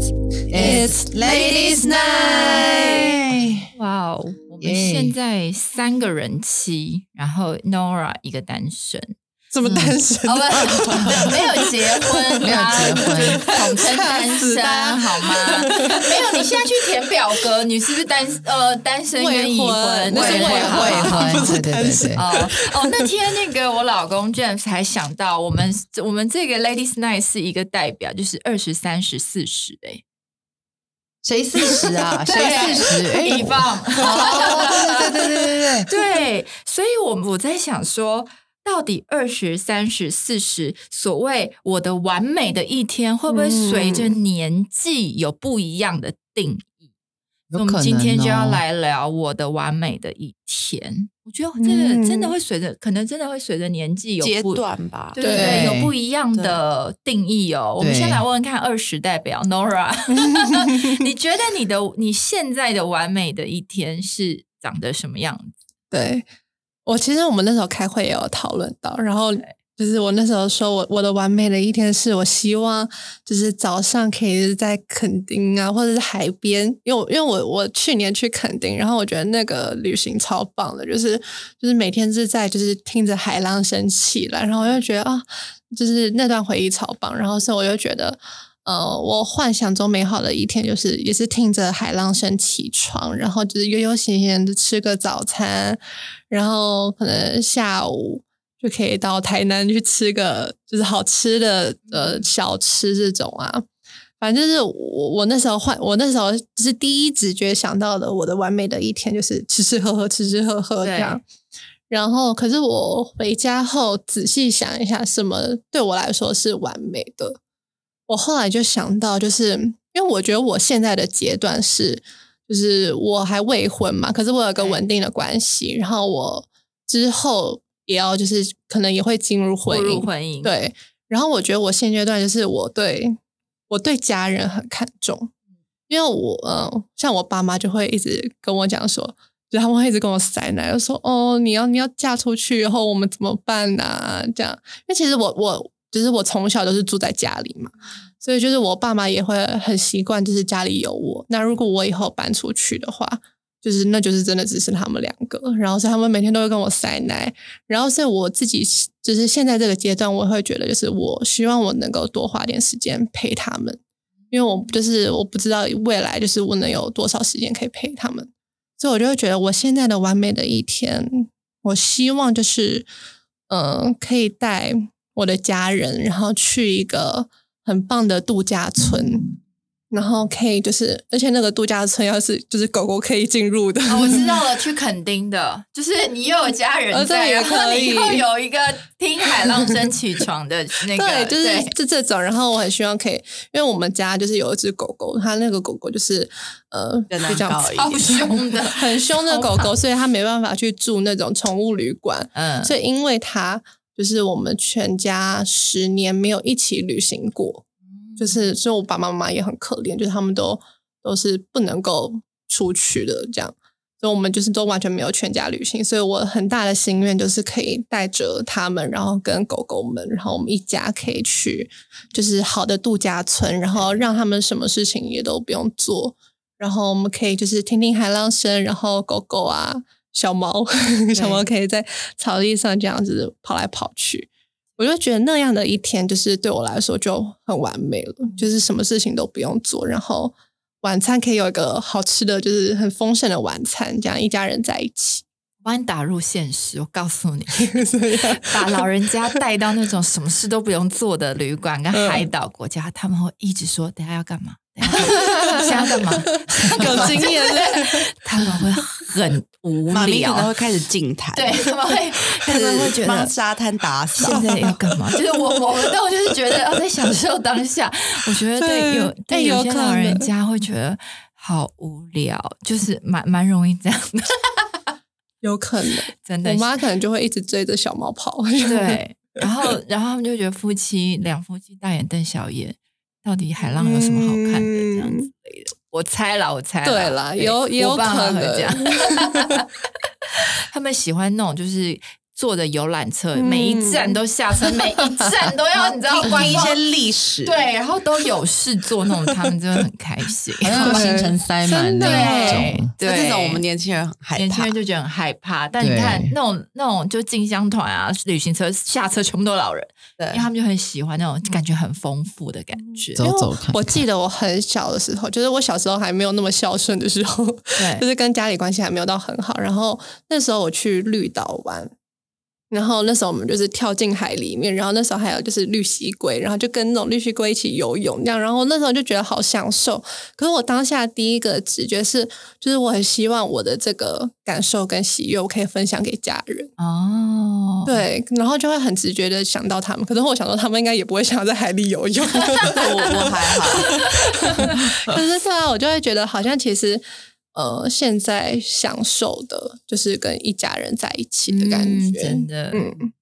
It's Ladies Night。哇哦，我们现在三个人妻，然后 Nora 一个单身，这么单身哦不，没有结婚，没有结婚就是统称单身好吗？没有，你现在去填表格，你是不是单呃单身愿已未婚？未婚未婚，不是对对对单身对。哦哦，那天那个我老公 James 还想到，我们我们这个 Ladies Night 是一个代表，就是二十三十四十哎，谁四十啊？谁四十？哎，以放。哦，对对对对对对，对，所以我我在想说，到底二十三十四十，所谓我的完美的一天，会不会随着年纪有不一样的定义？我们今天就要哦来聊我的完美的一天。我觉得这个嗯真的会随着，可能真的会随着年纪有阶不段吧。对对对，有不一样的定义哦。我们先对来问问看，二十代表 Nora，你觉得你的你现在的完美的一天是长得什么样子？对我其实我们那时候开会也有讨论到，然后就是我那时候说我我的完美的一天是我希望就是早上可以在垦丁啊或者是海边，因为我因为我我去年去垦丁，然后我觉得那个旅行超棒的，就是就是每天是在就是听着海浪声起来，然后我就觉得啊，就是那段回忆超棒，然后所以我就觉得。呃，我幻想中美好的一天就是，也是听着海浪声起床，然后就是悠悠闲闲的吃个早餐，然后可能下午就可以到台南去吃个就是好吃的呃小吃这种啊。反正就是我我那时候幻我那时候就是第一直觉想到的我的完美的一天就是吃吃喝喝吃吃喝喝这样。然后，可是我回家后仔细想一下，什么对我来说是完美的？我后来就想到，就是因为我觉得我现在的阶段是，就是我还未婚嘛，可是我有个稳定的关系，然后我之后也要就是可能也会进入婚姻，婚姻，对。然后我觉得我现阶段就是我对我对家人很看重，因为我呃，像我爸妈就会一直跟我讲说，就他们会一直跟我塞奶，就说哦，你要你要嫁出去以后我们怎么办呐、这样，因为其实我我就是我从小都是住在家里嘛，所以就是我爸妈也会很习惯，就是家里有我。那如果我以后搬出去的话，就是那就是真的只剩他们两个，然后所以他们每天都会跟我塞奶，然后所以我自己是就是现在这个阶段，我会觉得就是我希望我能够多花点时间陪他们，因为我就是我不知道未来就是我能有多少时间可以陪他们，所以我就会觉得我现在的完美的一天，我希望就是嗯、呃可以带我的家人，然后去一个很棒的度假村。然后可以就是，而且那个度假村要是就是狗狗可以进入的，哦，我知道了，去垦丁的，就是你又有家人在，呃这也然后你又有一个听海浪声起 床的那个，对，就是对这这种。然后我很希望可以，因为我们家就是有一只狗狗，它那个狗狗就是呃人比较高一超凶的，很凶的狗狗，所以它没办法去住那种宠物旅馆。嗯，所以因为它就是我们全家十年没有一起旅行过，就是所以我爸爸妈妈也很可怜，就是他们都都是不能够出去的这样。所以我们就是都完全没有全家旅行，所以我很大的心愿就是可以带着他们，然后跟狗狗们，然后我们一家可以去就是好的度假村，然后让他们什么事情也都不用做，然后我们可以就是听听海浪声，然后狗狗啊、小猫、小猫可以在草地上这样子跑来跑去。我就觉得那样的一天，就是对我来说就很完美了，就是什么事情都不用做，然后晚餐可以有一个好吃的，就是很丰盛的晚餐，这样一家人在一起。我帮你打入现实，我告诉你，把老人家带到那种什么事都不用做的旅馆跟海岛国家，他们会一直说：“等下要干嘛？等一下现在要干嘛？有经验就是 他们会很无妈咪可能聊会，开始静谈，对，他们会 他们会觉得帮沙滩打扫现。在要干嘛？就是我我们都就是觉得要在享受当下。我觉得对对有哎有些老人能家会觉得好无聊，就是蛮蛮容易这样的，有可能，真的我。妈可能就会一直追着小猫跑。对，然后然后他们就觉得夫妻两夫妻大眼瞪小眼，到底海浪有什么好看的这样子类的。我猜啦，我猜啦对啦有也有可能这样 他们喜欢那种就是坐的游览车，每一站都下车，每一站都要你知道观光听一些历史，对，然后都有事做那种，他们真的很开心。好像行程塞满那对种。对，这种我们年轻人很害年轻人就觉得很害怕。但你看那种那种就进香团啊，旅行车下车全部都老人，对因为他们就很喜欢那种感觉很丰富的感觉。走走看看，我记得我很小的时候，就是我小时候还没有那么孝顺的时候，就，是跟家里关系还没有到很好。然后那时候我去绿岛玩，然后那时候我们就是跳进海里面，然后那时候还有就是绿蜥龟，然后就跟那种绿蜥龟一起游泳这样。然后那时候就觉得好享受。可是我当下第一个直觉是，就是我很希望我的这个感受跟喜悦，我可以分享给家人。哦，对，然后就会很直觉的想到他们。可是我想说，他们应该也不会想要在海里游泳。我我还好，可是对啊，我就会觉得好像其实呃，现在享受的就是跟一家人在一起的感嗯觉。真的。嗯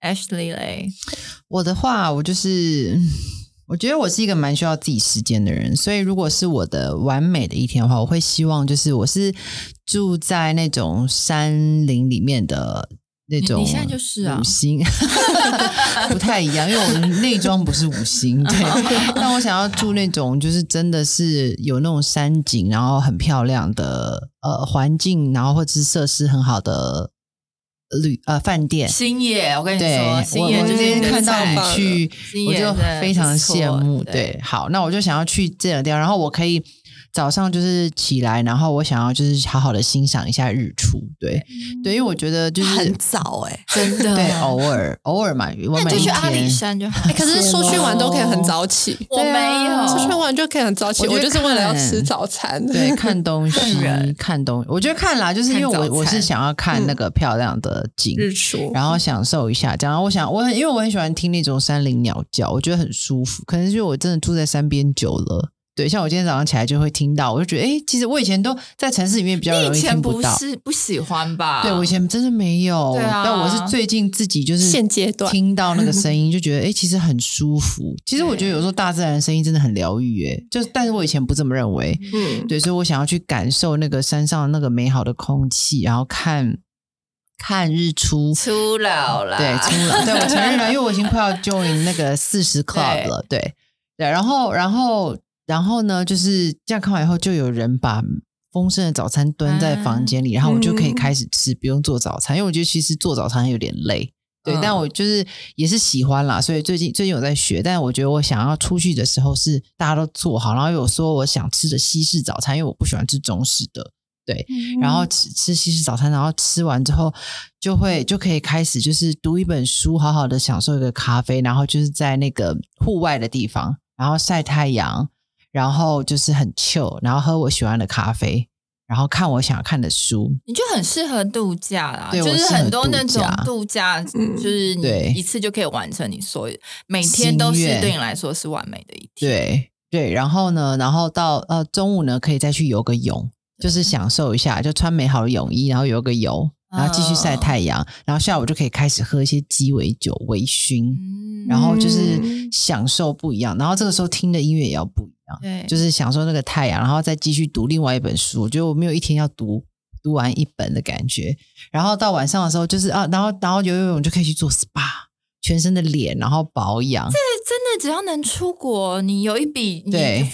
Ashley 嘞，我的话，我就是，嗯我觉得我是一个蛮需要自己时间的人，所以如果是我的完美的一天的话，我会希望就是我是住在那种山林里面的。那种你你现在就是啊五星 不太一样，因为我们内装不是五星，对。但我想要住那种就是真的是有那种山景，然后很漂亮的呃环境，然后或者是设施很好的旅呃饭店，星野，我跟你，说，我星野我今天看到你去，我就非常羡慕。对对，好，那我就想要去这两地方，然后我可以早上就是起来，然后我想要就是好好的欣赏一下日出。对，对，因为我觉得就是很早 哎，真的对，偶尔偶尔嘛，我每一那就去阿里。山就好。哎可是出去玩都可以很早起，我没有出去玩就可以很早起。我我就是为了要吃早餐。对，看东西看东我觉得看啦，就是因为我我是想要看那个漂亮的景，日出，然后享受一下，这样我想我很因为我很喜欢听那种山林鸟叫，我觉得很舒服。可能是因为我真的住在山边久了，对，像我今天早上起来就会听到，我就觉得，哎，其实我以前都在城市里面比较容易你以前不听不到。是不喜欢吧？对，我以前真的没有，对啊。但我是最近自己就是现阶段。听到那个声音，就觉得哎，诶其实很舒服。其实我觉得有时候大自然的声音真的很疗愈，哎，就是但是我以前不这么认为，嗯，对，所以我想要去感受那个山上那个美好的空气，然后看看日出，出老了，对，出了，对我承认了，因为我已经快要 join 那个四十 club 了，对。对，然后然后然后呢，就是这样看完以后，就有人把丰盛的早餐端在房间里，然后我就可以开始吃，不用做早餐，因为我觉得其实做早餐有点累。对，嗯。但我就是也是喜欢啦，所以最近最近有在学，但我觉得我想要出去的时候是大家都做好，然后有说我想吃的西式早餐，因为我不喜欢吃中式的，对，然后吃吃西式早餐，然后吃完之后就会就可以开始就是读一本书，好好的享受一个咖啡，然后就是在那个户外的地方，然后晒太阳，然后就是很 chill，然后喝我喜欢的咖啡，然后看我想看的书，你就很适合度假啦，对就是我适合很多那种度假。度假，嗯。就是对。你一次就可以完成你所有，每天都是对你来说是完美的一天。对对，然后呢，然后到呃中午呢可以再去游个泳，就是享受一下，就穿美好的泳衣，然后游个泳，然后继续晒太阳，然后下午就可以开始喝一些鸡尾酒微醺，嗯，然后就是嗯享受不一样，然后这个时候听的音乐也要不一样，对，就是享受那个太阳，然后再继续读另外一本书。我觉得我没有一天要读读完一本的感觉。然后到晚上的时候，就是啊，然后然后游游泳就可以去做 SPA，全身的脸，然后保养。真的只要能出国，你有一笔，你对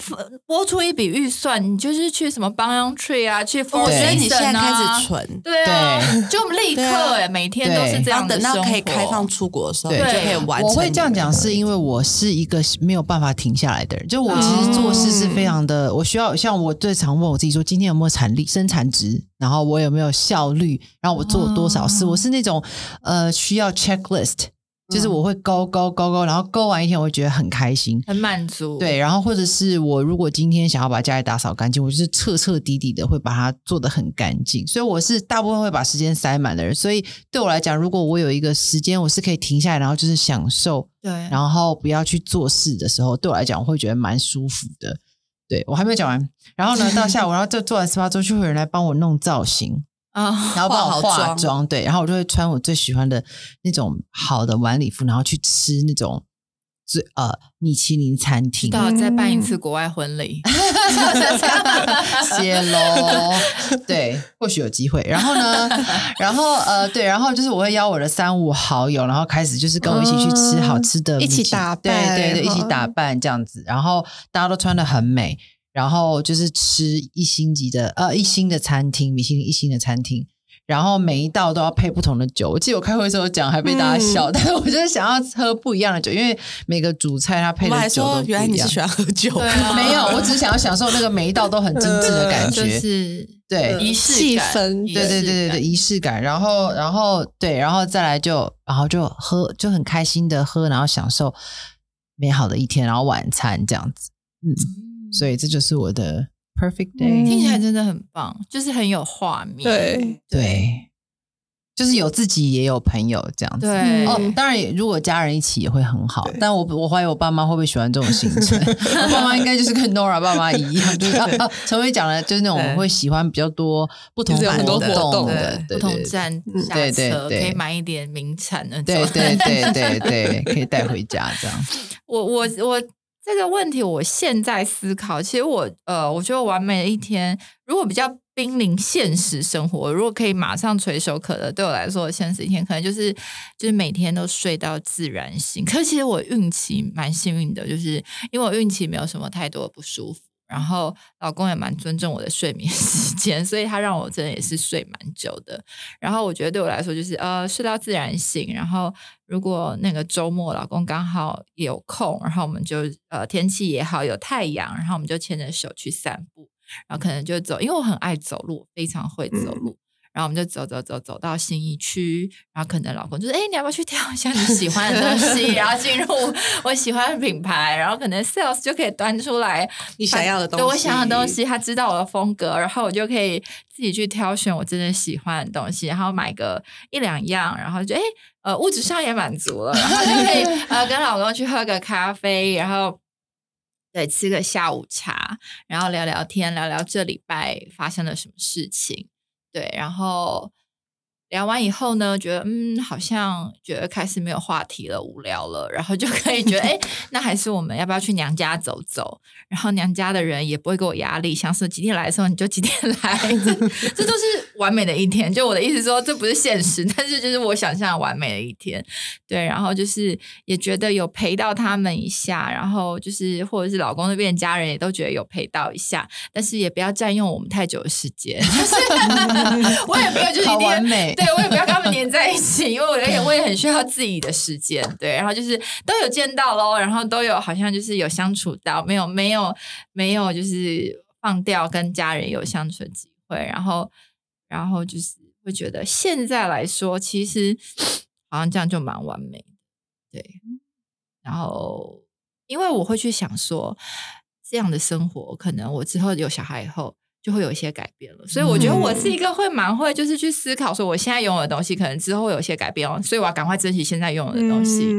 拨出一笔预算，你就是去什么 Banyan Tree 啊，去我觉得你现在开啊始存，对啊，就立刻每天都是这样的。等到可以开放出国的时候，对就可以完成。我会这样讲，是因为我是一个没有办法停下来的人。就我其实做事是非常的，我需要像我最常问我自己说，今天有没有产力、生产值，然后我有没有效率，然后我做了多少事。我是那种呃需要 checklist，就是我会勾勾勾勾，然后勾完一天，我会觉得很开心。很满足。对，然后或者是我如果今天想要把家里打扫干净，我就是彻彻底底的会把它做得很干净。所以我是大部分会把时间塞满的人。所以对我来讲，如果我有一个时间，我是可以停下来，然后就是享受，对，然后不要去做事的时候，对我来讲，我会觉得蛮舒服的。对我还没有讲完，然后呢，到下午，然后就做完 SPA 之后，就会有人来帮我弄造型，啊，然后帮我化好妆妆，对，然后我就会穿我最喜欢的那种好的晚礼服，然后去吃那种最呃米其林餐厅。到再办一次国外婚礼 谢喽。对，或许有机会。然后呢，然后呃，对，然后就是我会邀我的三五好友，然后开始就是跟我一起去吃好吃的，一起打扮，对对对，一起打扮这样子。然后大家都穿的很美，然后就是吃一星级的呃一星的餐厅，米其林一星的餐厅。然后每一道都要配不同的酒。我记得我开会的时候讲，还被大家笑。但是我就是想要喝不一样的酒，因为每个主菜它配的酒都不一样。原来你是喜欢喝酒？没有，我只是想要享受那个每一道都很精致的感觉，就是对仪式气氛，对对对对对仪式感。然后然后对，然后再来就然后就喝，就很开心的喝，然后享受美好的一天，然后晚餐这样子。嗯，所以这就是我的。Perfect day，听起来真的很棒，就是很有画面。对对，就是有自己也有朋友这样子。对哦，当然，如果家人一起也会很好。但我我怀疑我爸妈会不会喜欢这种行程？我爸妈应该就是跟 Nora 爸妈一样，就是 陈伟讲的，就是那种会喜欢比较多不同很多活动的，不同站下车可以买一点名产的，对对对对对，可以带回家这样。我我我。这个问题，我现在思考，其实我呃，我觉得完美的一天，如果比较濒临现实生活，如果可以马上垂手可得，对我来说，现实一天可能就是就是每天都睡到自然醒。可是其实我运气蛮幸运的，就是因为我运气没有什么太多不舒服。然后老公也蛮尊重我的睡眠 时间，所以他让我真的也是睡蛮久的。然后我觉得对我来说就是呃睡到自然醒。然后如果那个周末老公刚好有空，然后我们就呃天气也好有太阳，然后我们就牵着手去散步，然后可能就走，因为我很爱走路，非常会走路。然后我们就走走走走到新一区，然后可能老公就说：“哎，你要不要去挑一下你喜欢的东西？” 然后进入我喜欢的品牌，然后可能 sales 就可以端出来你想要的东西，对我想要的东西，他知道我的风格，然后我就可以自己去挑选我真的喜欢的东西，然后买个一两样，然后就哎呃物质上也满足了，然后就可以呃跟老公去喝个咖啡，然后对吃个下午茶，然后聊聊天，聊聊这礼拜发生了什么事情。对，然后聊完以后呢，觉得嗯，好像觉得开始没有话题了，无聊了，然后就可以觉得，哎，那还是我们要不要去娘家走走？然后娘家的人也不会给我压力，想说几点来的时候你就几点来，这这都是完美的一天。就我的意思说，这不是现实，但是就是我想象完美的一天。对，然后就是也觉得有陪到他们一下，然后就是或者是老公那边家人也都觉得有陪到一下，但是也不要占用我们太久的时间。我也没有就是一定对我也不要跟他们黏在一起，因为我也我也很需要自己的时间。对，然后就是都有见到喽，然后都有好像就是有相处到，没有没有。没有，就是放掉跟家人有相处的机会，然后，然后就是会觉得现在来说，其实好像这样就蛮完美的，对。然后，因为我会去想说，这样的生活，可能我之后有小孩以后就会有一些改变了，所以我觉得我是一个会蛮会，就是去思考说，我现在拥有的东西，可能之后会有一些改变哦，所以我要赶快珍惜现在拥有的东西，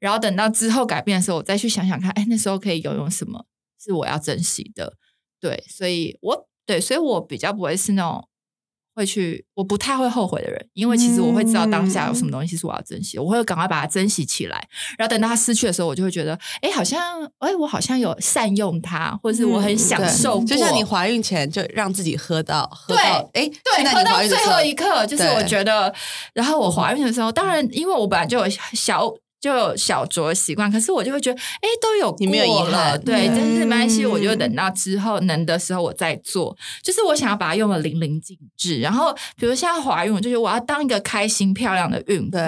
然后等到之后改变的时候，我再去想想看，哎，那时候可以拥有什么。是我要珍惜的，对，所以我对，所以我比较不会是那种会去，我不太会后悔的人，因为其实我会知道当下有什么东西是我要珍惜，我会赶快把它珍惜起来，然后等到它失去的时候，我就会觉得，哎，好像，哎，我好像有善用它，或者是我很享受，就像你怀孕前就让自己喝到，喝到，哎，对，喝到最后一刻，就是我觉得，然后我怀孕的时候，当然，因为我本来就有小。就有小酌习惯，可是我就会觉得，哎，都有过了，对，但是没关系，我就等到之后能的时候我再做。就是我想要把它用的淋漓尽致。然后，比如像怀孕，我就觉得我要当一个开心漂亮的孕妇，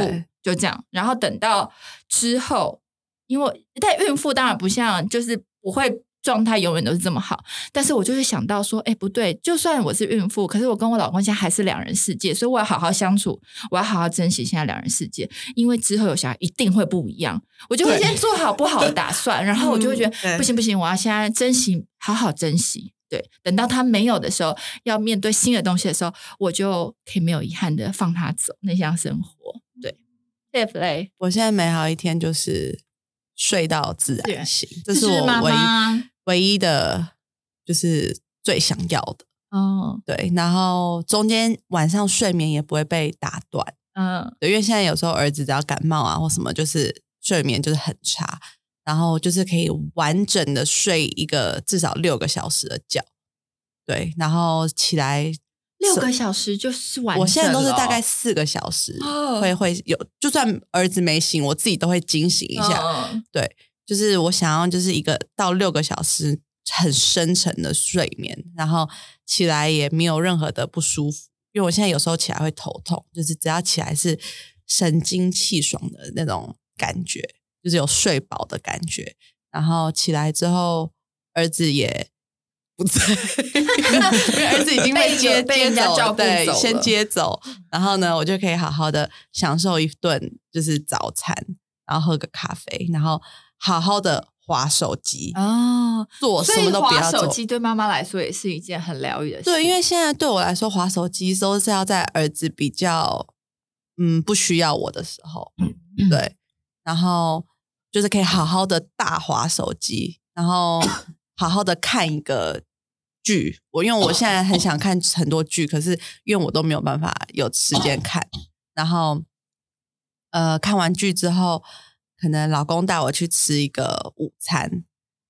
就这样。然后等到之后，因为但孕妇当然不像，就是不会。状态永远都是这么好，但是我就会想到说，哎，不对，就算我是孕妇，可是我跟我老公现在还是两人世界，所以我要好好相处，我要好好珍惜现在两人世界，因为之后有小孩一定会不一样，我就会先做好不好的打算，然后我就会觉得不行不行，我要现在珍惜，好好珍惜，对，等到他没有的时候，要面对新的东西的时候，我就可以没有遗憾的放他走，那项生活，对，对不对？我现在美好一天就是睡到自然醒，这是我唯一。唯一的，就是最想要的哦，对，然后中间晚上睡眠也不会被打断，嗯，对，因为现在有时候儿子只要感冒啊或什么，就是睡眠就是很差，然后就是可以完整的睡一个至少六个小时的觉。对，然后起来六个小时就是完。我现在都是大概四个小时，会会有，就算儿子没醒，我自己都会惊醒一下。对，就是我想要就是一个到六个小时很深沉的睡眠，然后起来也没有任何的不舒服。因为我现在有时候起来会头痛，就是只要起来是神清气爽的那种感觉，就是有睡饱的感觉。然后起来之后，儿子也。不在，因为儿子已经被接接走，对，先接走，然后呢，我就可以好好的享受一顿就是早餐，然后喝个咖啡，然后好好的划手机哦，做什么都不要做。手机对妈妈来说也是一件很疗愈的事。对，因为现在对我来说，划手机都是要在儿子比较嗯不需要我的时候，对，然后就是可以好好的大划手机，然后好好的看一个。剧，我因为我现在很想看很多剧，可是因为我都没有办法有时间看。然后，呃，看完剧之后，可能老公带我去吃一个午餐，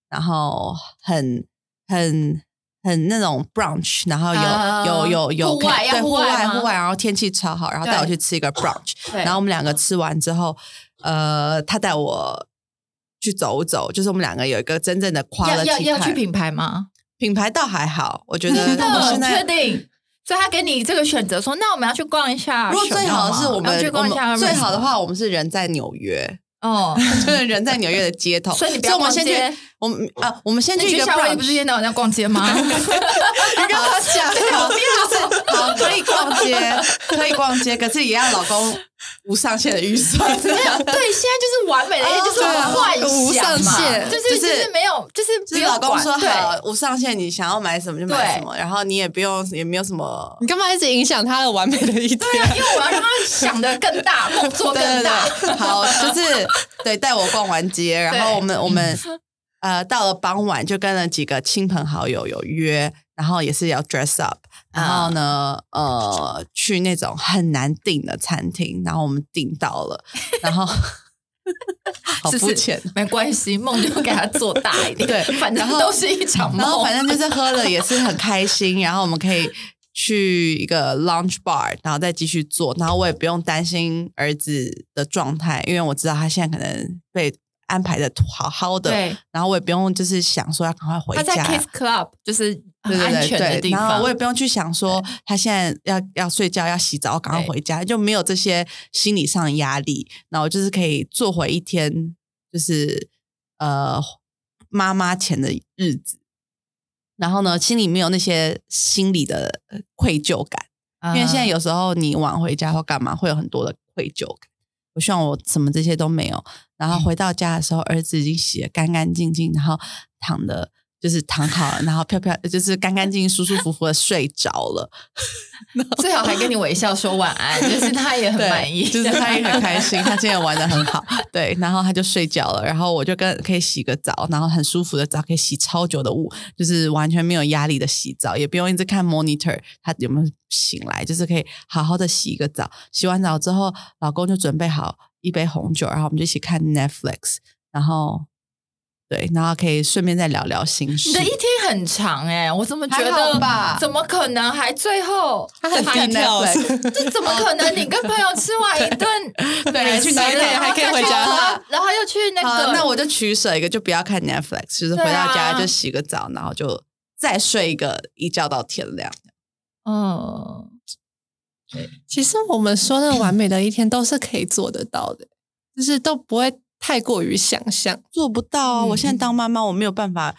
然后很很很那种 brunch，然后有有有有户外对户外户外，然后天气超好，然后带我去吃一个 brunch。然后我们两个吃完之后，呃，他带我去走走，就是我们两个有一个真正的跨了。要要去品牌吗？品牌倒还好，我觉得。真的确定？所以他给你这个选择，说那我们要去逛一下。如果最好的是我们去逛一下，最好的话，我们是人在纽约哦，就是人在纽约的街头。所以你不要逛街。我们啊，我们先去一个。你不是天到晚在逛街吗？你跟他讲，就是好可以逛街，可以逛街，可是也要老公。无上限的预算，没有对，现在就是完美的，就是幻想嘛，就是就是没有，就是老公说好无上限，你想要买什么就买什么，然后你也不用，也没有什么，你干嘛一直影响他的完美的一天？对啊，因为我要让他想的更大，梦做更大。好，就是对，带我逛完街，然后我们我们呃到了傍晚，就跟了几个亲朋好友有约，然后也是要 dress up。然后呢，呃，去那种很难订的餐厅，然后我们订到了，然后 好肤浅，没关系，梦就给他做大一点，对，反正都是一场梦，然后反正就是喝了也是很开心，然后我们可以去一个 lunch bar，然后再继续做，然后我也不用担心儿子的状态，因为我知道他现在可能被。安排的好好的，然后我也不用就是想说要赶快回家。他在 Kiss Club，就是很安全的地方。然后我也不用去想说他现在要要睡觉要洗澡，赶快回家，就没有这些心理上的压力。然后就是可以做回一天，就是呃妈妈前的日子。然后呢，心里没有那些心理的愧疚感，因为现在有时候你晚回家或干嘛，会有很多的愧疚感。我希望我什么这些都没有，然后回到家的时候，儿子已经洗得干干净净，然后躺的，就是躺好了，然后漂漂，就是干干净净、舒舒服服的睡着了。最好还跟你微笑说晚安，就是他也很满意，就是他也很开心，他今天玩的很好。对，然后他就睡觉了，然后我就跟可以洗个澡，然后很舒服的澡，可以洗超久的雾，就是完全没有压力的洗澡，也不用一直看 monitor 他有没有醒来，就是可以好好的洗一个澡。洗完澡之后，老公就准备好一杯红酒，然后我们就一起看 Netflix，然后。对，然后可以顺便再聊聊心事。你的一天很长哎，我怎么觉得吧？怎么可能还最后他很低调？这怎么可能？你跟朋友吃完一顿，对，去哪里还可以回家，然后又去那个，那我就取舍一个，就不要看 Netflix，就是回到家就洗个澡，然后就再睡一个一觉到天亮。嗯，对，其实我们说的完美的一天都是可以做得到的，就是都不会。太过于想象，做不到啊！我现在当妈妈，我没有办法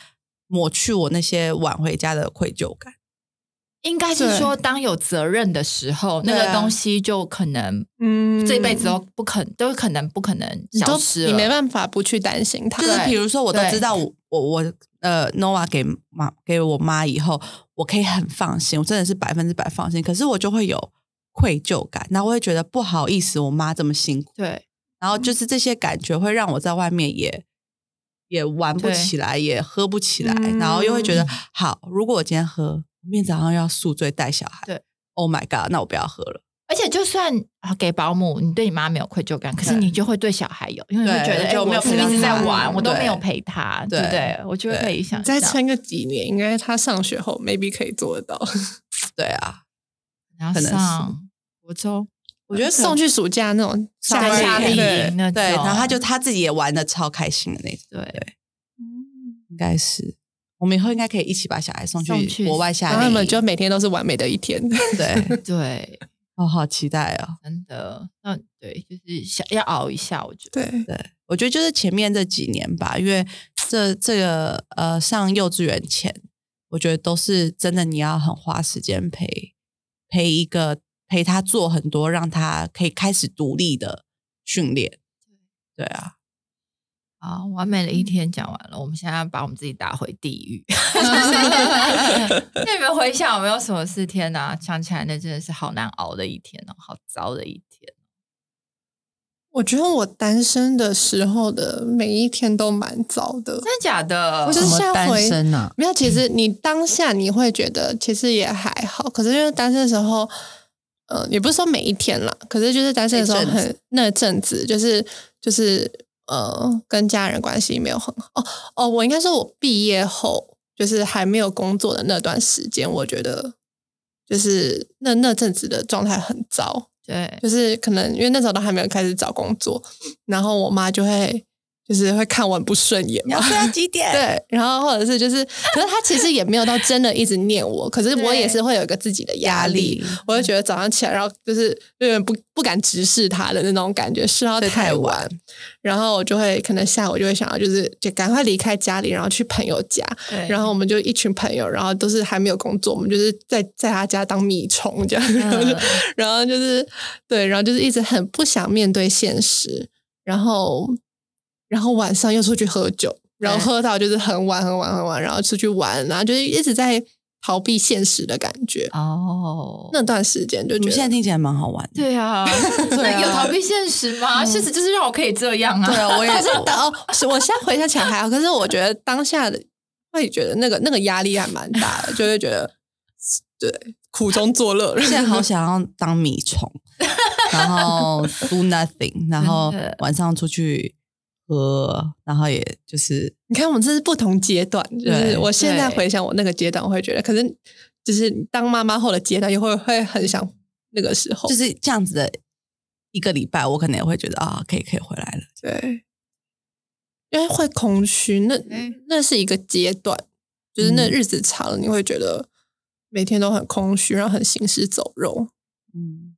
抹去我那些晚回家的愧疚感。应该是说，当有责任的时候，那个东西就可能，嗯，这辈子都不可都可能不可能消失你没办法不去担心他。就是比如说，我都知道，我我我呃，Nova 给妈给我妈以后，我可以很放心，我真的是百分之百放心。可是我就会有愧疚感，那我会觉得不好意思，我妈这么辛苦。对。然后就是这些感觉会让我在外面也也玩不起来，也喝不起来，然后又会觉得好。如果我今天喝，明天早上要宿醉带小孩，对，Oh my god，那我不要喝了。而且就算给保姆，你对你妈没有愧疚感，可是你就会对小孩有，因为会觉得就没有一直在玩，我都没有陪他，对不对？我就可以想再撑个几年，应该他上学后 maybe 可以做得到。对啊，然后上国中，我觉得送去暑假那种夏令营那对，然后他就他自己也玩的超开心的那种，对，嗯，应该是。我们以后应该可以一起把小孩送去国外夏令营，他们就每天都是完美的一天。对。对，我好期待哦！真的，那对，就是想要熬一下。我觉得，对。对，我觉得就是前面这几年吧，因为这这个呃，上幼稚园前，我觉得都是真的，你要很花时间陪陪一个陪他做很多，让他可以开始独立的训练。对啊。好，完美的一天讲完了，我们现在把我们自己打回地狱。那 你们回想有没有什么四天呢？想起来那真的是好难熬的一天哦，好糟的一天。我觉得我单身的时候的每一天都蛮糟的，真的假的？我是单身啊？没有，其实你当下你会觉得其实也还好，可是因为单身的时候，呃，也不是说每一天啦，可是就是单身的时候很那阵子，就是就是。呃，跟家人关系没有很好哦哦，我应该说，我毕业后就是还没有工作的那段时间，我觉得就是那那阵子的状态很糟，对，就是可能因为那时候都还没有开始找工作，然后我妈就会。就是会看我很不顺眼嘛？睡到几点？对，然后或者是就是，可是他其实也没有到真的一直念我，可是我也是会有一个自己的压力，我就觉得早上起来，然后就是有点不不敢直视他的那种感觉，睡到太晚，然后我就会可能下午就会想要就是就赶快离开家里，然后去朋友家，然后我们就一群朋友，然后都是还没有工作，我们就是在在他家当米虫这样，然后就然后就是对，然后就是一直很不想面对现实，然后。然后晚上又出去喝酒，然后喝到就是很晚很晚很晚，然后出去玩，然后就是一直在逃避现实的感觉。哦，那段时间就觉得现在听起来蛮好玩。对啊，有逃避现实吗？现实就是让我可以这样啊。对啊，我也 是。哦，是我现在回想起来还好，可是我觉得当下的会觉得那个那个压力还蛮大的，就会觉得对苦中作乐。现在好想要当米虫，然后 do nothing，然后 晚上出去。呃，然后也就是你看，我们这是不同阶段。就是我现在回想我那个阶段，我会觉得，可是就是当妈妈后的阶段，也会会很想那个时候，就是这样子的一个礼拜，我可能也会觉得啊，可以可以回来了。对，因为会空虚，那那是一个阶段，就是那日子长了，你会觉得每天都很空虚，然后很行尸走肉。嗯，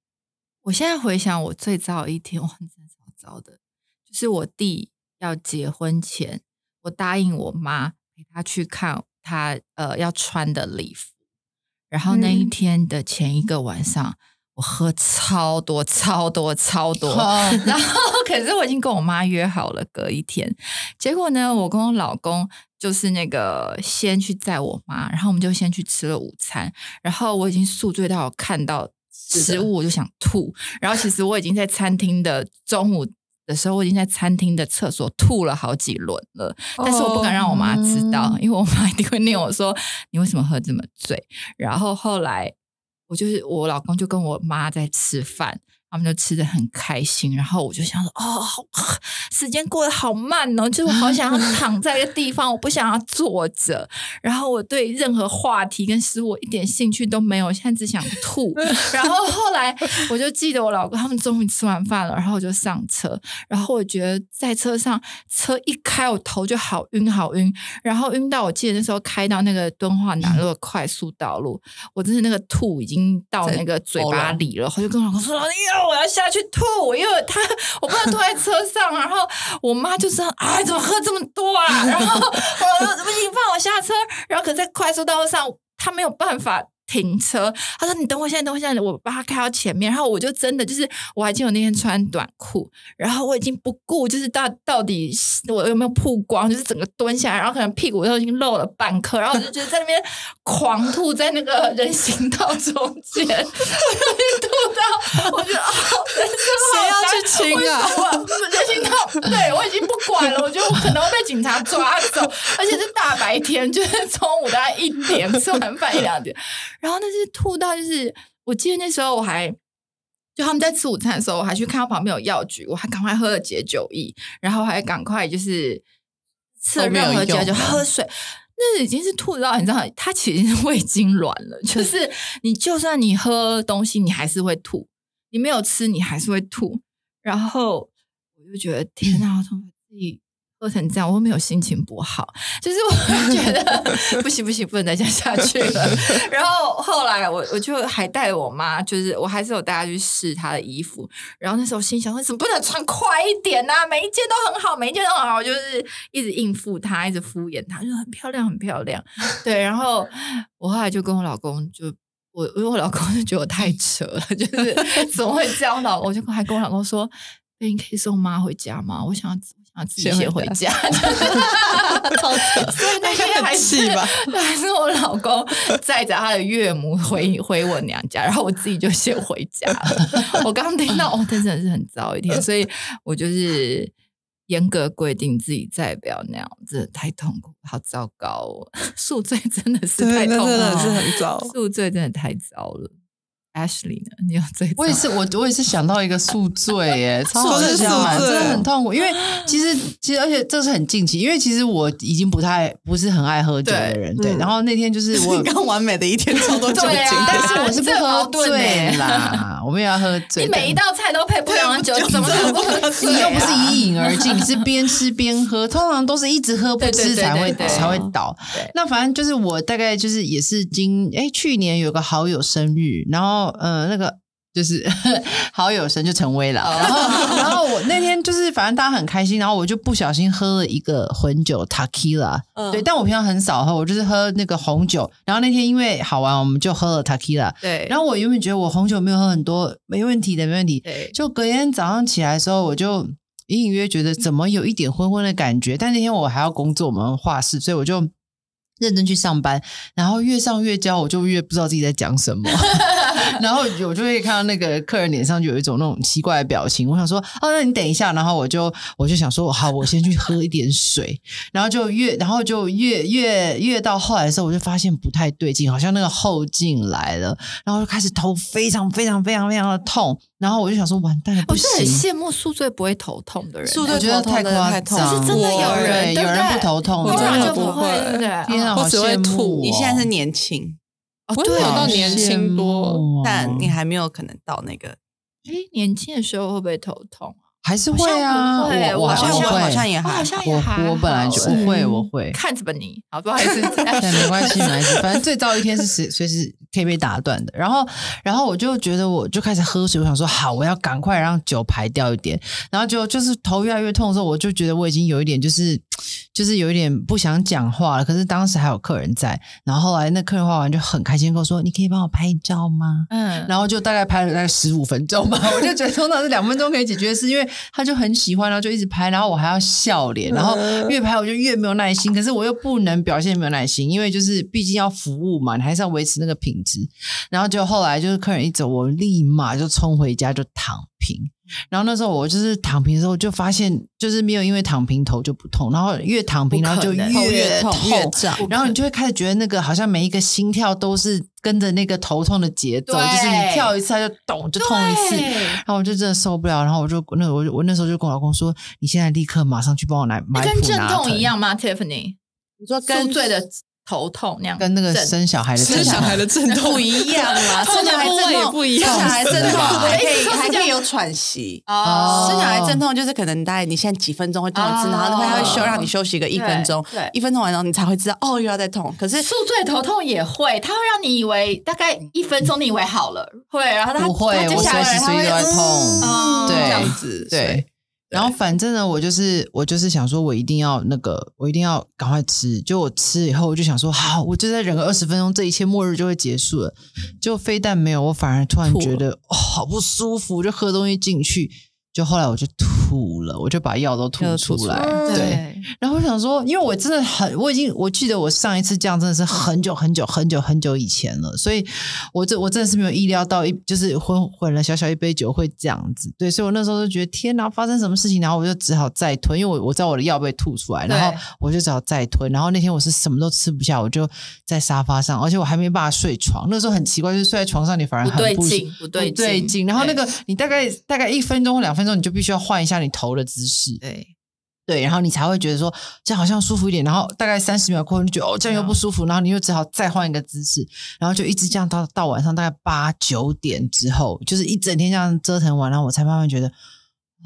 我现在回想我最早一天，我很早早的，就是我弟。要结婚前，我答应我妈陪她去看她呃要穿的礼服。然后那一天的前一个晚上，我喝超多超多超多。然后可是我已经跟我妈约好了隔一天。结果呢，我跟我老公就是那个先去载我妈，然后我们就先去吃了午餐。然后我已经宿醉到看到食物我就想吐。然后其实我已经在餐厅的中午。的时候，我已经在餐厅的厕所吐了好几轮了，但是我不敢让我妈知道，因为我妈一定会念我说你为什么喝这么醉。然后后来，我就是我老公就跟我妈在吃饭。他们就吃的很开心，然后我就想说，哦，时间过得好慢哦，就是我好想要 躺在一个地方，我不想要坐着。然后我对任何话题跟食物一点兴趣都没有，现在只想吐。然后后来我就记得我老公他们终于吃完饭了，然后我就上车。然后我觉得在车上，车一开，我头就好晕好晕，然后晕到我记得那时候开到那个敦化南路的快速道路，我真是那个吐已经到那个嘴巴里了，我就跟我老公说：“哎！”我要下去吐，因为他我不能吐在车上，然后我妈就说：“哎，怎么喝这么多啊？”然后我说：“不行，放我下车。”然后可在快速道路上，他没有办法。停车，他说：“你等我，现在等我，现在我把他开到前面。”然后我就真的就是，我还记得我那天穿短裤，然后我已经不顾就是到到底我有没有曝光，就是整个蹲下来，然后可能屁股都已经露了半颗，然后我就觉得在那边狂吐在那个人行道中间，我吐到我觉得啊，谁要去亲啊？人行道，对我已经不管了，我觉得我可能会被警察抓走，而且是大白天，就是中午大概一点吃完饭一两点。然后那是吐到，就是我记得那时候我还就他们在吃午餐的时候，我还去看到旁边有药局，我还赶快喝了解酒液，然后还赶快就是吃了任何解酒喝水。那已经是吐到你知道，它其实是胃痉挛了。就是你就算你喝东西，你还是会吐；你没有吃，你还是会吐。然后我就觉得天哪，怎么自己？喝成这样，我没有心情不好，就是我觉得 不行不行，不能再这样下去了。然后后来我我就还带我妈，就是我还是有带她去试她的衣服。然后那时候心想，为什么不能穿快一点呢？每一件都很好，每一件都很好，就是一直应付她，一直敷衍她，就很漂亮，很漂亮。对，然后我后来就跟我老公，就我因为我老公就觉得我太扯了，就是怎么会这样？老我就还跟我老公说：“你可以送妈回家吗？我想要。”啊，自己先回家，所以那天还是 吧还是我老公载着他的岳母回回我娘家，然后我自己就先回家了。我刚刚听到，哦，真的是很糟一天，所以我就是严格规定自己再也不要那样，真的太痛苦，好糟糕哦！宿醉真的是太痛苦，真的是很糟，宿醉真的太糟了。Ashley 呢？你有醉？我也是，我我也是想到一个宿醉，耶，超宿醉真的很痛苦。因为其实其实而且这是很近期，因为其实我已经不太不是很爱喝酒的人，对。然后那天就是我 刚完美的一天，超多酒精，但是我是不喝醉啦，我们也要喝醉。你每一道菜都配不同的酒，怎么可能不喝醉？你又不是一饮而尽，你是边吃边喝，通常都是一直喝不吃才会才会倒。那反正就是我大概就是也是今哎去年有个好友生日，然后。嗯，那个就是 好友神就成威了，然后 然后我那天就是反正大家很开心，然后我就不小心喝了一个混酒 t a k i l a 对，但我平常很少喝，我就是喝那个红酒，然后那天因为好玩，我们就喝了 t a k i l a 对，然后我原本觉得我红酒没有喝很多，没问题的，没问题，对，就隔天早上起来的时候，我就隐隐约觉得怎么有一点昏昏的感觉，但那天我还要工作，我们画室，所以我就。认真去上班，然后越上越焦，我就越不知道自己在讲什么。然后我就会看到那个客人脸上就有一种那种奇怪的表情。我想说，哦，那你等一下。然后我就我就想说，好，我先去喝一点水。然后就越然后就越越越到后来的时候，我就发现不太对劲，好像那个后劲来了。然后就开始头非常非常非常非常的痛。然后我就想说，完蛋了，不是很羡慕宿醉不会头痛的人。宿醉觉得太夸张，是真的有人有人不头痛，我真的不会。天啊，好羡慕！你现在是年轻，不会到年轻多，但你还没有可能到那个。哎，年轻的时候会不会头痛？还是会啊，我好像我，好像也还，我我本来就我会，我会看着吧你，好不好意思，没关系，没关系，反正最糟一天是随随时可以被打断的。然后，然后我就觉得我就开始喝水，我想说好，我要赶快让酒排掉一点。然后就就是头越来越痛的时候，我就觉得我已经有一点就是就是有一点不想讲话了。可是当时还有客人在，然后后来那客人画完就很开心跟我说：“你可以帮我拍照吗？”嗯，然后就大概拍了大概十五分钟吧。我就觉得通常是两分钟可以解决的事，因为。他就很喜欢，然后就一直拍，然后我还要笑脸，然后越拍我就越没有耐心，可是我又不能表现没有耐心，因为就是毕竟要服务嘛，你还是要维持那个品质。然后就后来就是客人一走，我立马就冲回家就躺平。然后那时候我就是躺平的时候，就发现就是没有因为躺平头就不痛，然后越躺平然后就越痛越胀，然后你就会开始觉得那个好像每一个心跳都是跟着那个头痛的节奏，就是你跳一次它就咚就痛一次，然后我就真的受不了，然后我就那我我那时候就跟我老公说，你现在立刻马上去帮我来买跟阵痛一样吗，Tiffany？你说跟醉的。头痛那样，跟那个生小孩的生小孩的阵痛不一样啊！生小孩阵痛不一样，生小孩阵痛还可以还可以有喘息。哦。生小孩阵痛就是可能大概你现在几分钟会痛一次，然后他会休让你休息个一分钟，对，一分钟完然后你才会知道哦又要再痛。可是宿醉头痛也会，他会让你以为大概一分钟你以为好了，会，然后他不会，我随时随地都在痛，对，这样子，对。然后反正呢，我就是我就是想说，我一定要那个，我一定要赶快吃。就我吃以后，我就想说，好，我就再忍个二十分钟，这一切末日就会结束了。就非但没有，我反而突然觉得哦，好不舒服，就喝东西进去。就后来我就吐吐了，我就把药都吐出来。对，然后我想说，因为我真的很，我已经我记得我上一次这样真的是很久很久很久很久以前了，所以我这我真的是没有意料到一就是混混了小小一杯酒会这样子。对，所以我那时候就觉得天哪，发生什么事情？然后我就只好再吞，因为我我知道我的药被吐出来，然后我就只好再吞。然后那天我是什么都吃不下，我就在沙发上，而且我还没办法睡床。那时候很奇怪，就是睡在床上你反而很不对劲，不对劲。然后那个你大概大概一分钟或两分钟，你就必须要换一下你头的姿势。对。对，然后你才会觉得说这样好像舒服一点，然后大概三十秒过后，你觉得哦这样又不舒服，然后你又只好再换一个姿势，然后就一直这样到到晚上大概八九点之后，就是一整天这样折腾完，然后我才慢慢觉得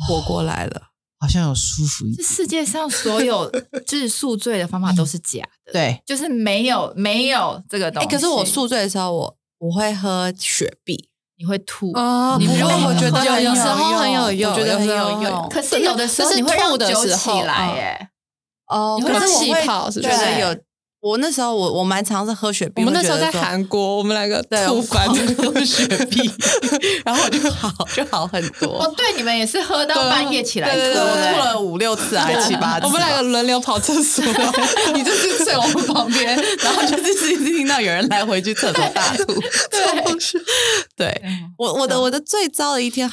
活过来了，好像有舒服一点。这世界上所有治 宿醉的方法都是假的，对，就是没有没有这个东西。可是我宿醉的时候，我我会喝雪碧。你会吐哦，你不用，我觉得有时候很有用，我觉得很有用。可是有的时候你会吐的时候，哎，哦，可是气泡是觉得有。我那时候我我蛮常是喝雪碧，我们那时候在韩国，我们两个吐翻喝雪碧，然后我就好就好很多。哦，对，你们也是喝到半夜起来吐，吐了五六次还是七八次。我们两个轮流跑厕所，你就是睡我们旁边，然后就是一直听到有人来回去厕所大吐。对，对我我的我的最糟的一天，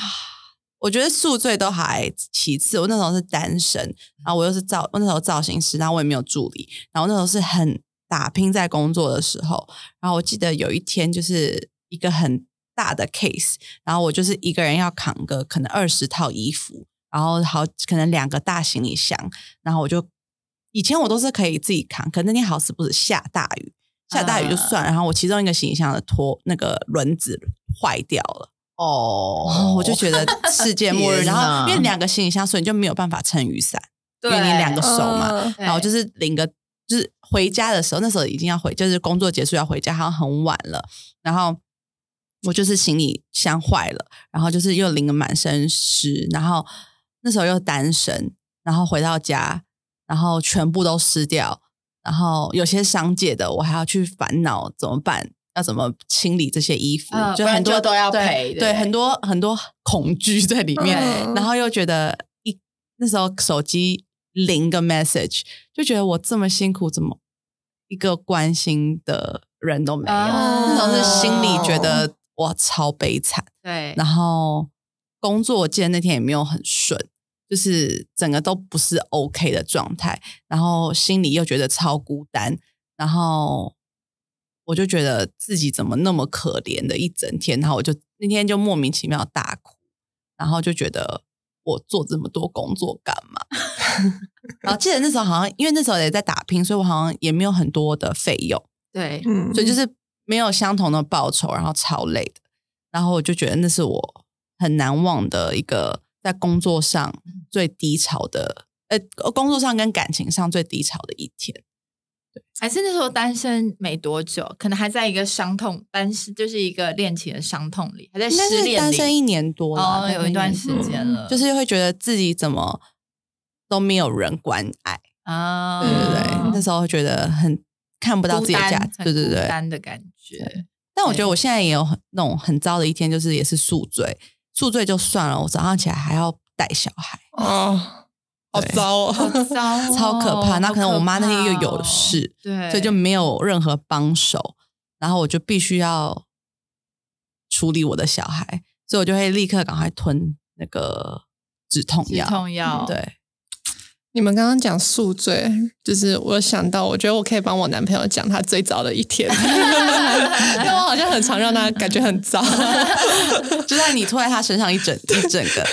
我觉得宿醉都还其次。我那时候是单身，然后我又是造我那时候造型师，然后我也没有助理，然后那时候是很。打拼在工作的时候，然后我记得有一天就是一个很大的 case，然后我就是一个人要扛个可能二十套衣服，然后好可能两个大行李箱，然后我就以前我都是可以自己扛，可那天好死不死下大雨，下大雨就算，然后我其中一个行李箱的拖那个轮子坏掉了，哦，我就觉得 世界末日，然后因为两个行李箱，所以你就没有办法撑雨伞，因为你两个手嘛，然后就是领个。就是回家的时候，那时候已经要回，就是工作结束要回家，好像很晚了。然后我就是行李箱坏了，然后就是又淋个满身湿，然后那时候又单身，然后回到家，然后全部都湿掉，然后有些商界的我还要去烦恼怎么办，要怎么清理这些衣服，就很多都要赔，对，很多很多恐惧在里面，然后又觉得一那时候手机。零个 message 就觉得我这么辛苦，怎么一个关心的人都没有？那种是心里觉得哇超悲惨。对，然后工作我记得那天也没有很顺，就是整个都不是 OK 的状态。然后心里又觉得超孤单，然后我就觉得自己怎么那么可怜的一整天。然后我就那天就莫名其妙大哭，然后就觉得。我做这么多工作干嘛？然后记得那时候好像，因为那时候也在打拼，所以我好像也没有很多的费用。对，所以就是没有相同的报酬，然后超累的。然后我就觉得那是我很难忘的一个在工作上最低潮的，呃，工作上跟感情上最低潮的一天。还是那时候单身没多久，可能还在一个伤痛，单身就是一个恋情的伤痛里，还在失恋单身一年多了，有一段时间了，就是会觉得自己怎么都没有人关爱啊，对对对，那时候觉得很看不到自己的价值，对对对，单的感觉。但我觉得我现在也有很那种很糟的一天，就是也是宿醉，宿醉就算了，我早上起来还要带小孩啊。好糟哦，好糟，超可怕。那可能我妈那天又有事，对，所以就没有任何帮手，然后我就必须要处理我的小孩，所以我就会立刻赶快吞那个止痛药。止痛药，对。你们刚刚讲宿醉，就是我想到，我觉得我可以帮我男朋友讲他最早的一天，因为我好像很常让他感觉很糟，就在你拖在他身上一整 一整个。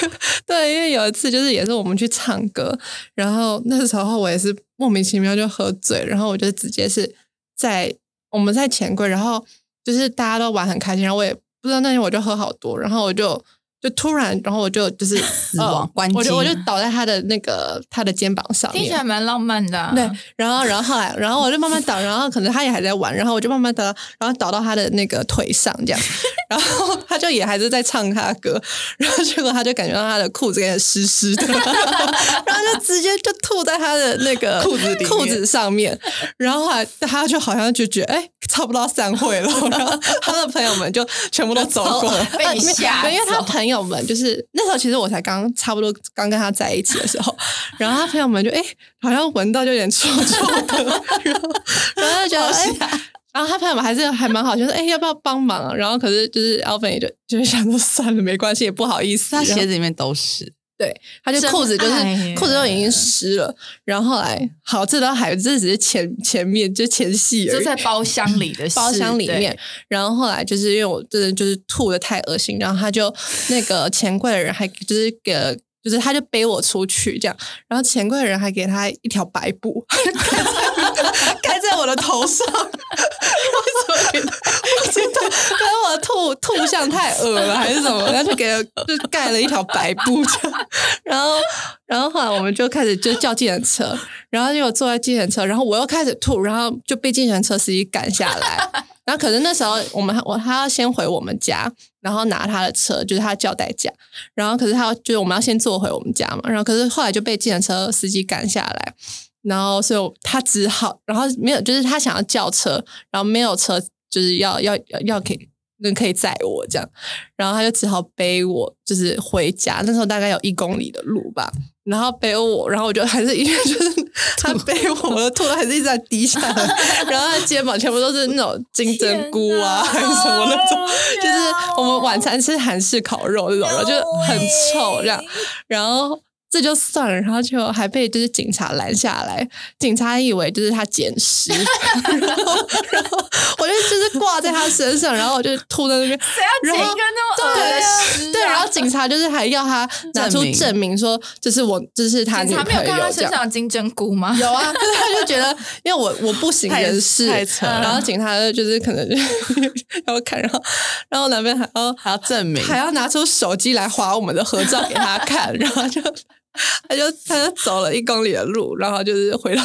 对，因为有一次就是也是我们去唱歌，然后那时候我也是莫名其妙就喝醉，然后我就直接是在我们在钱柜，然后就是大家都玩很开心，然后我也不知道那天我就喝好多，然后我就。就突然，然后我就就是 死亡关机，我就我就倒在他的那个他的肩膀上，听起来蛮浪漫的。对，然后然后后来，然后我就慢慢倒，然后可能他也还在玩，然后我就慢慢倒，然后倒到他的那个腿上这样，然后 他就也还是在唱他的歌，然后结果他就感觉到他的裤子有点湿湿的，然后就直接就吐在他的那个裤子裤子上面，然后后来他就好像就觉得哎，差不多散会了，然后他的朋友们就全部都走过，被吓，因为他朋友。友们就是那时候，其实我才刚差不多刚跟他在一起的时候，然后他朋友们就哎，好像闻到就有点臭臭的，然后然后就觉得哎，然后他朋友们还是还蛮好，就说哎要不要帮忙？然后可是就是 Alvin 也就就是想说算了，没关系，也不好意思，他鞋子里面都是。对，他就裤子就是裤子都已经湿了，然后后来好，这都还这只是前前面就前戏而已，就在包厢里的包厢里面，然后后来就是因为我真的就是吐的太恶心，然后他就那个钱柜的人还就是给了。就是他就背我出去这样，然后钱柜的人还给他一条白布 盖在我的头上，为什么给他？我觉得可能我吐吐相太恶了还是什么，然后就给就盖了一条白布这样，然后然后后来我们就开始就叫计程车，然后就坐在计程车，然后我又开始吐，然后就被计程车司机赶下来。然后可是那时候我们我他要先回我们家，然后拿他的车，就是他叫代驾。然后可是他就是我们要先坐回我们家嘛。然后可是后来就被计程车司机赶下来，然后所以他只好，然后没有，就是他想要叫车，然后没有车，就是要要要可以能可以载我这样，然后他就只好背我，就是回家。那时候大概有一公里的路吧。然后背我，然后我就还是因为 就是他背我，我的吐还是一直在滴下来，然后他肩膀全部都是那种金针菇啊，还是什么那种，就是我们晚餐吃韩式烤肉那种，然后就很臭这样，然后。这就算了，然后就还被就是警察拦下来，警察以为就是他捡尸，然后然后我就就是挂在他身上，然后我就吐在那边，谁要捡一个那么恶对对，然后警察就是还要他拿出证明说这是我这是他女朋友，没有看他身上金针菇吗？有啊，他就觉得因为我我不省人事，然后警察就是可能就要看，然后然后那边还要还要证明，还要拿出手机来划我们的合照给他看，然后就。他就他就走了一公里的路，然后就是回到，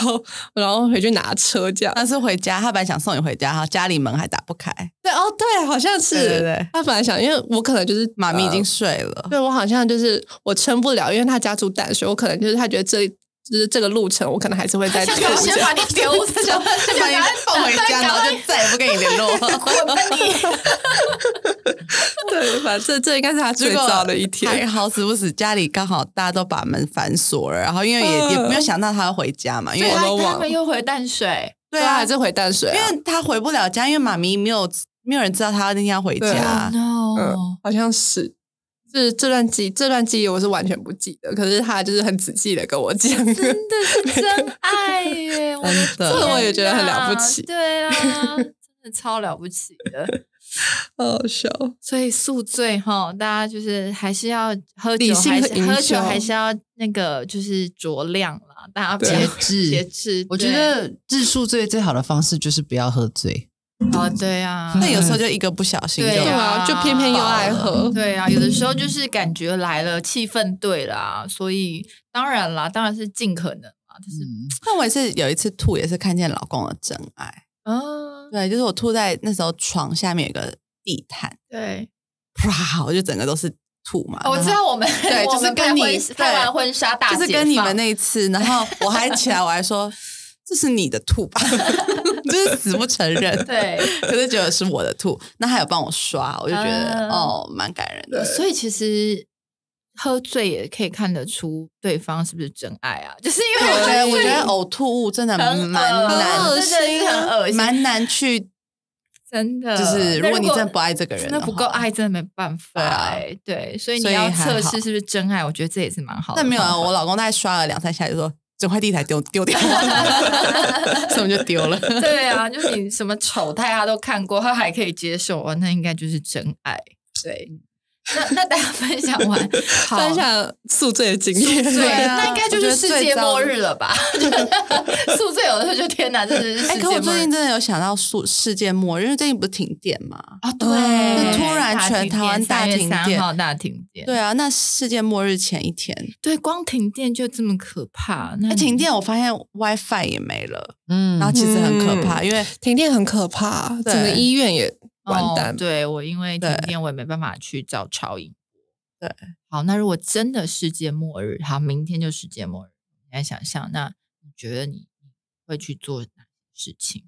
然后回去拿车这样。但是回家，他本来想送你回家，哈，家里门还打不开。对哦，对，好像是。对对。他本来想，因为我可能就是妈咪已经睡了。对我好像就是我撑不了，因为他家住淡水，我可能就是他觉得这。就是这个路程，我可能还是会再丢。先把你丢，先把你放回家，然后就再也不跟你联络。对，反正这应该是他最糟的一天。还好死不死，家里刚好大家都把门反锁了，然后因为也也没有想到他要回家嘛，因为他们又回淡水，对啊，还是回淡水，因为他回不了家，因为妈咪没有没有人知道他那天要回家。嗯，好像是。是这段记这段记忆我是完全不记得，可是他就是很仔细的跟我讲，真的是 真爱耶！真的，这我也觉得很了不起。对啊，真的超了不起的，好笑。所以宿醉哈，大家就是还是要喝酒，还是喝酒还是要那个就是酌量啦，大家节制节制。我觉得治宿醉最好的方式就是不要喝醉。哦，对呀，那有时候就一个不小心，对啊，就偏偏又爱喝，对啊，有的时候就是感觉来了，气氛对啦，所以当然啦，当然是尽可能啊，就是。那我也是有一次吐，也是看见老公的真爱哦，对，就是我吐在那时候床下面有个地毯，对，啪，我就整个都是吐嘛。我知道我们对，就是跟你拍完婚纱大，就是跟你们那一次，然后我还起来，我还说。这是你的吐吧？就是死不承认，对，可是觉得是我的吐。那他有帮我刷，我就觉得哦，蛮感人的。所以其实喝醉也可以看得出对方是不是真爱啊？就是因为我觉得，我觉得呕吐物真的蛮难，恶心，很恶心，蛮难去。真的，就是如果你真的不爱这个人，那不够爱，真的没办法。对对，所以你要测试是不是真爱，我觉得这也是蛮好的。但没有啊，我老公大概刷了两三下就说。整块地台丢丢掉，所以就丢了。对啊，就是你什么丑态他都看过，他还可以接受啊，那应该就是真爱。对。那那大家分享完，分享宿醉的经验，对，那应该就是世界末日了吧？宿醉有的时候就天哪，这是哎，可我最近真的有想到宿世界末日，因为最近不是停电嘛？啊，对，突然全台湾大停电，大停电。对啊，那世界末日前一天，对，光停电就这么可怕。那停电，我发现 WiFi 也没了，嗯，然后其实很可怕，因为停电很可怕，整个医院也。完蛋！对我，因为今天我也没办法去找超音对，好，那如果真的世界末日，好，明天就世界末日，你来想象，那你觉得你会去做哪些事情？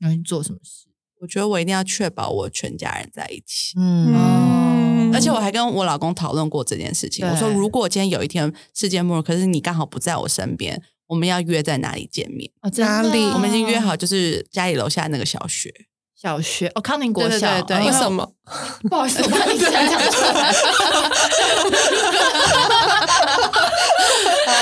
要去做什么事？我觉得我一定要确保我全家人在一起。嗯，而且我还跟我老公讨论过这件事情。我说，如果今天有一天世界末日，可是你刚好不在我身边，我们要约在哪里见面？哦哪里？我们已经约好，就是家里楼下那个小学。小学哦，康宁国小，对对对，为什么？不好意思，我把你讲讲出来。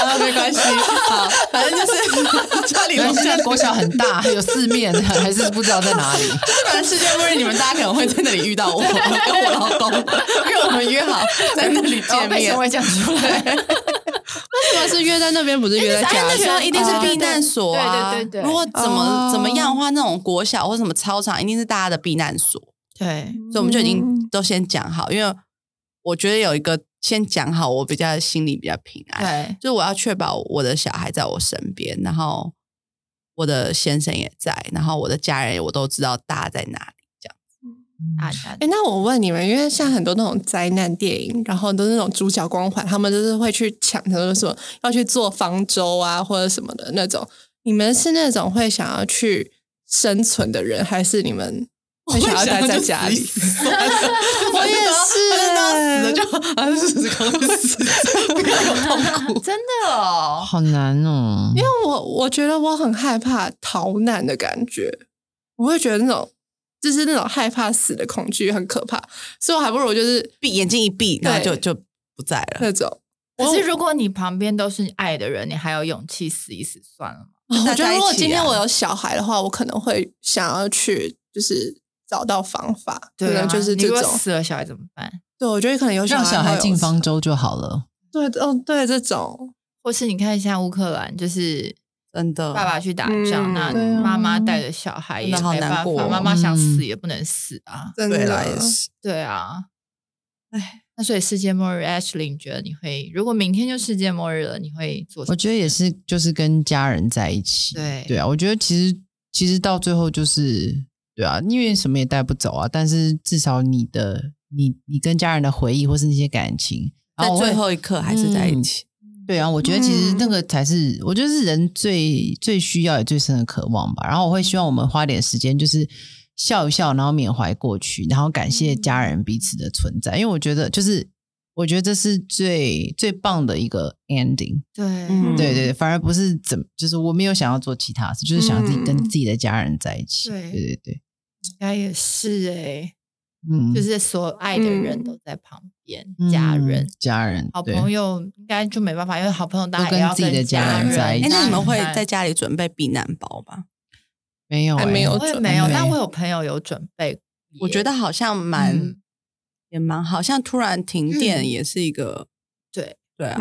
啊，没关系，好，反正就是家里楼下国小很大，有四面，还是不知道在哪里。反正世界末日，你们大家可能会在那里遇到我跟我老公，因为我们约好在那里见面。会讲出来。为什么是约在那边，不是约在家？那一定是避难所啊！对对对。如果怎么怎么样的话，那种国小或什么操场，一定是大家的避难所。对，所以我们就已经都先讲好，因为我觉得有一个先讲好，我比较心里比较平安。对，就是我要确保我的小孩在我身边，然后我的先生也在，然后我的家人我都知道大家在哪里。大家，哎，那我问你们，因为像很多那种灾难电影，然后都是那种主角光环，他们就是会去抢，他说什么要去做方舟啊，或者什么的那种。你们是那种会想要去生存的人，还是你们会想要待在家里？我也是，死了 就啊，死死 不要有痛苦，真的哦，好难哦。因为我我觉得我很害怕逃难的感觉，我会觉得那种。就是那种害怕死的恐惧很可怕，所以我还不如就是闭眼睛一闭，然后就就不在了那种。可是如果你旁边都是爱的人，你还有勇气死一死算了吗？我觉得如果今天我有小孩的话，我可能会想要去就是找到方法，可能就是这种死了小孩怎么办？对，我觉得可能有让小孩进方舟就好了。对，哦，对，这种或是你看一下乌克兰，就是。真的，爸爸去打仗，那妈妈带着小孩也没办法。妈妈想死也不能死啊！对也是，对啊。哎，那所以世界末日，Ashley，你觉得你会？如果明天就世界末日了，你会做？我觉得也是，就是跟家人在一起。对对啊，我觉得其实其实到最后就是对啊，因为什么也带不走啊。但是至少你的你你跟家人的回忆或是那些感情，在最后一刻还是在一起。对啊，我觉得其实那个才是，我觉得是人最最需要也最深的渴望吧。然后我会希望我们花点时间，就是笑一笑，然后缅怀过去，然后感谢家人彼此的存在。因为我觉得，就是我觉得这是最最棒的一个 ending。对，对对，反而不是怎，就是我没有想要做其他事，就是想自己跟自己的家人在一起。对对对，应该也是哎。嗯，就是所有爱的人都在旁边，家人、家人、好朋友应该就没办法，因为好朋友大家要跟自己的家人在一起。那你们会在家里准备避难包吧？没有，没有，没有。但我有朋友有准备，我觉得好像蛮也蛮好像突然停电也是一个对对啊。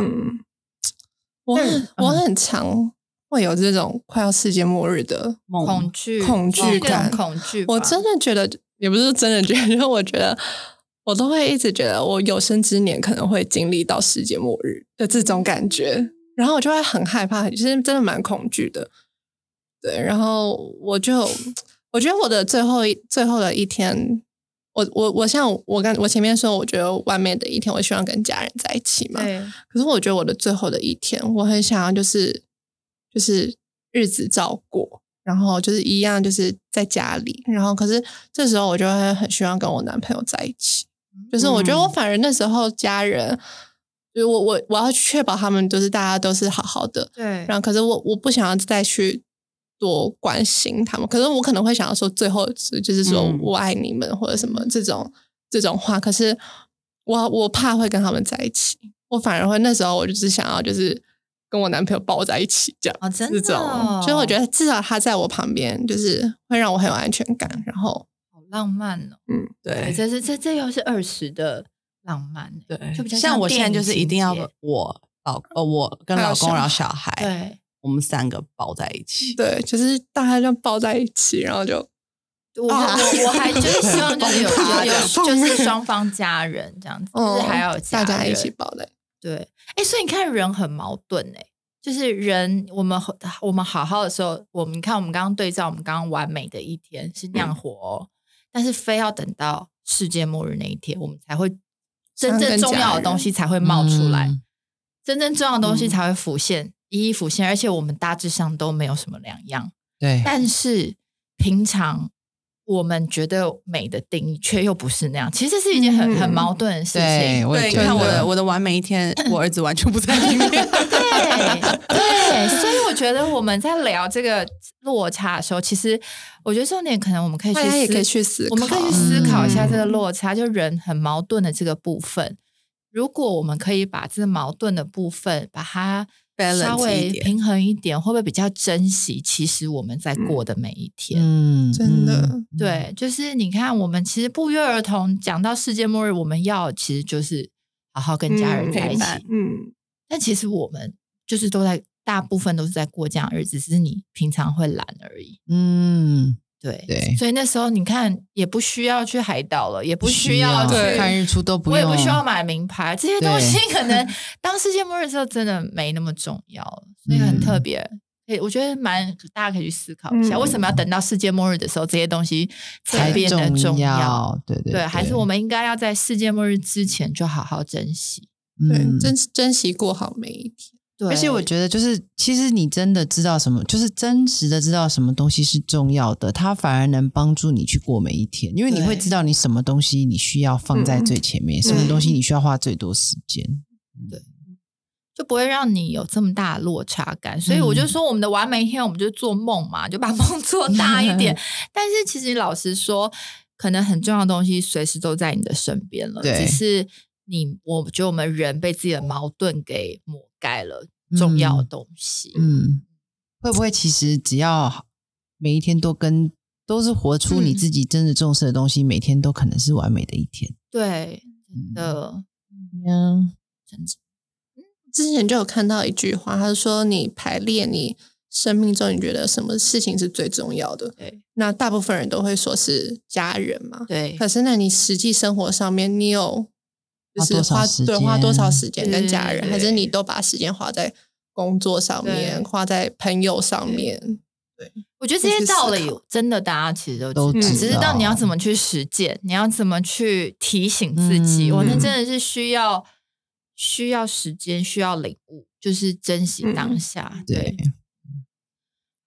我我很常会有这种快要世界末日的恐惧恐惧感，恐惧。我真的觉得。也不是真的觉得，因为我觉得我都会一直觉得我有生之年可能会经历到世界末日的这种感觉，然后我就会很害怕，其实真的蛮恐惧的。对，然后我就我觉得我的最后一最后的一天，我我我像我刚我前面说，我觉得完美的一天，我希望跟家人在一起嘛。对。可是我觉得我的最后的一天，我很想要就是就是日子照过。然后就是一样，就是在家里。然后可是这时候我就会很希望跟我男朋友在一起。就是我觉得我反而那时候家人，就是我我我要确保他们都是大家都是好好的。对。然后可是我我不想要再去多关心他们。可是我可能会想要说最后是就是说我爱你们或者什么这种这种话。可是我我怕会跟他们在一起。我反而会那时候我就是想要就是。跟我男朋友抱在一起，这样哦，真的，所以我觉得至少他在我旁边，就是会让我很有安全感。然后好浪漫哦，嗯，对，这是这这又是二十的浪漫，对，就比较像我现在就是一定要我老呃，我跟老公然后小孩，对，我们三个抱在一起，对，就是大家就抱在一起，然后就我我我还就是希望就是有 有就是双方家人这样子，就是还要大家一起抱在。对，哎，所以你看，人很矛盾哎，就是人，我们我们好好的时候，我们看我们刚刚对照，我们刚刚完美的一天是那样活，但是非要等到世界末日那一天，我们才会真正重要的东西才会冒出来，真正重要的东西才会浮现，一一浮现，而且我们大致上都没有什么两样。对，但是平常我们觉得美的定义却又不是那样，其实是一件很很矛盾的事情。对，看我的我的完美一天，我儿子完全不在里面。对对，所以我觉得我们在聊这个落差的时候，其实我觉得重点可能我们可以去也可以去思，我们可以去思考一下这个落差，就人很矛盾的这个部分。如果我们可以把这个矛盾的部分把它。稍微平衡一点，会不会比较珍惜？其实我们在过的每一天，嗯，真的，对，就是你看，我们其实不约而同讲到世界末日，我们要其实就是好好跟家人在一起，嗯。但其实我们就是都在，大部分都是在过这样日子，只是你平常会懒而已，嗯。对对，所以那时候你看，也不需要去海岛了，也不需要去看日出，都不用，我也不需要买名牌，这些东西 可能当世界末日的时候真的没那么重要了，所以很特别。以我觉得蛮大家可以去思考一下，为什么要等到世界末日的时候，这些东西才变得重要？对对对，还是我们应该要在世界末日之前就好好珍惜，对，珍珍惜过好每一天。而且我觉得，就是其实你真的知道什么，就是真实的知道什么东西是重要的，它反而能帮助你去过每一天，因为你会知道你什么东西你需要放在最前面，什么东西你需要花最多时间，对，就不会让你有这么大的落差感。所以我就说，我们的完美一天，我们就做梦嘛，就把梦 做大一点。但是其实老实说，可能很重要的东西随时都在你的身边了，只是你，我觉得我们人被自己的矛盾给抹。改了重要的东西，嗯，会不会其实只要每一天都跟都是活出你自己真的重视的东西，每天都可能是完美的一天。对，真的，嗯，真的。之前就有看到一句话，他说：“你排列你生命中，你觉得什么事情是最重要的？”对，那大部分人都会说是家人嘛。对，可是那你实际生活上面，你有？就是花对花多少时间跟家人，还是你都把时间花在工作上面，花在朋友上面？对，我觉得这些道理真的大家其实都知道，只是到你要怎么去实践，你要怎么去提醒自己。我那真的是需要需要时间，需要领悟，就是珍惜当下。对，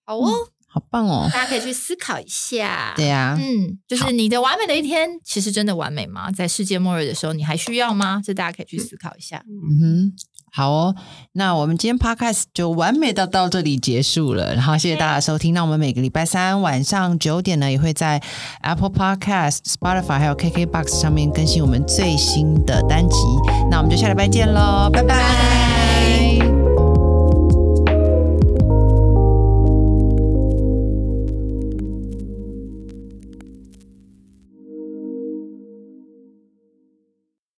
好哦。好棒哦！大家可以去思考一下。对呀，嗯，就是你的完美的一天，其实真的完美吗？在世界末日的时候，你还需要吗？这大家可以去思考一下。嗯哼，好哦。那我们今天 podcast 就完美的到这里结束了。然后谢谢大家收听。那我们每个礼拜三晚上九点呢，也会在 Apple Podcast、Spotify 还有 KK Box 上面更新我们最新的单集。那我们就下礼拜见喽，拜拜。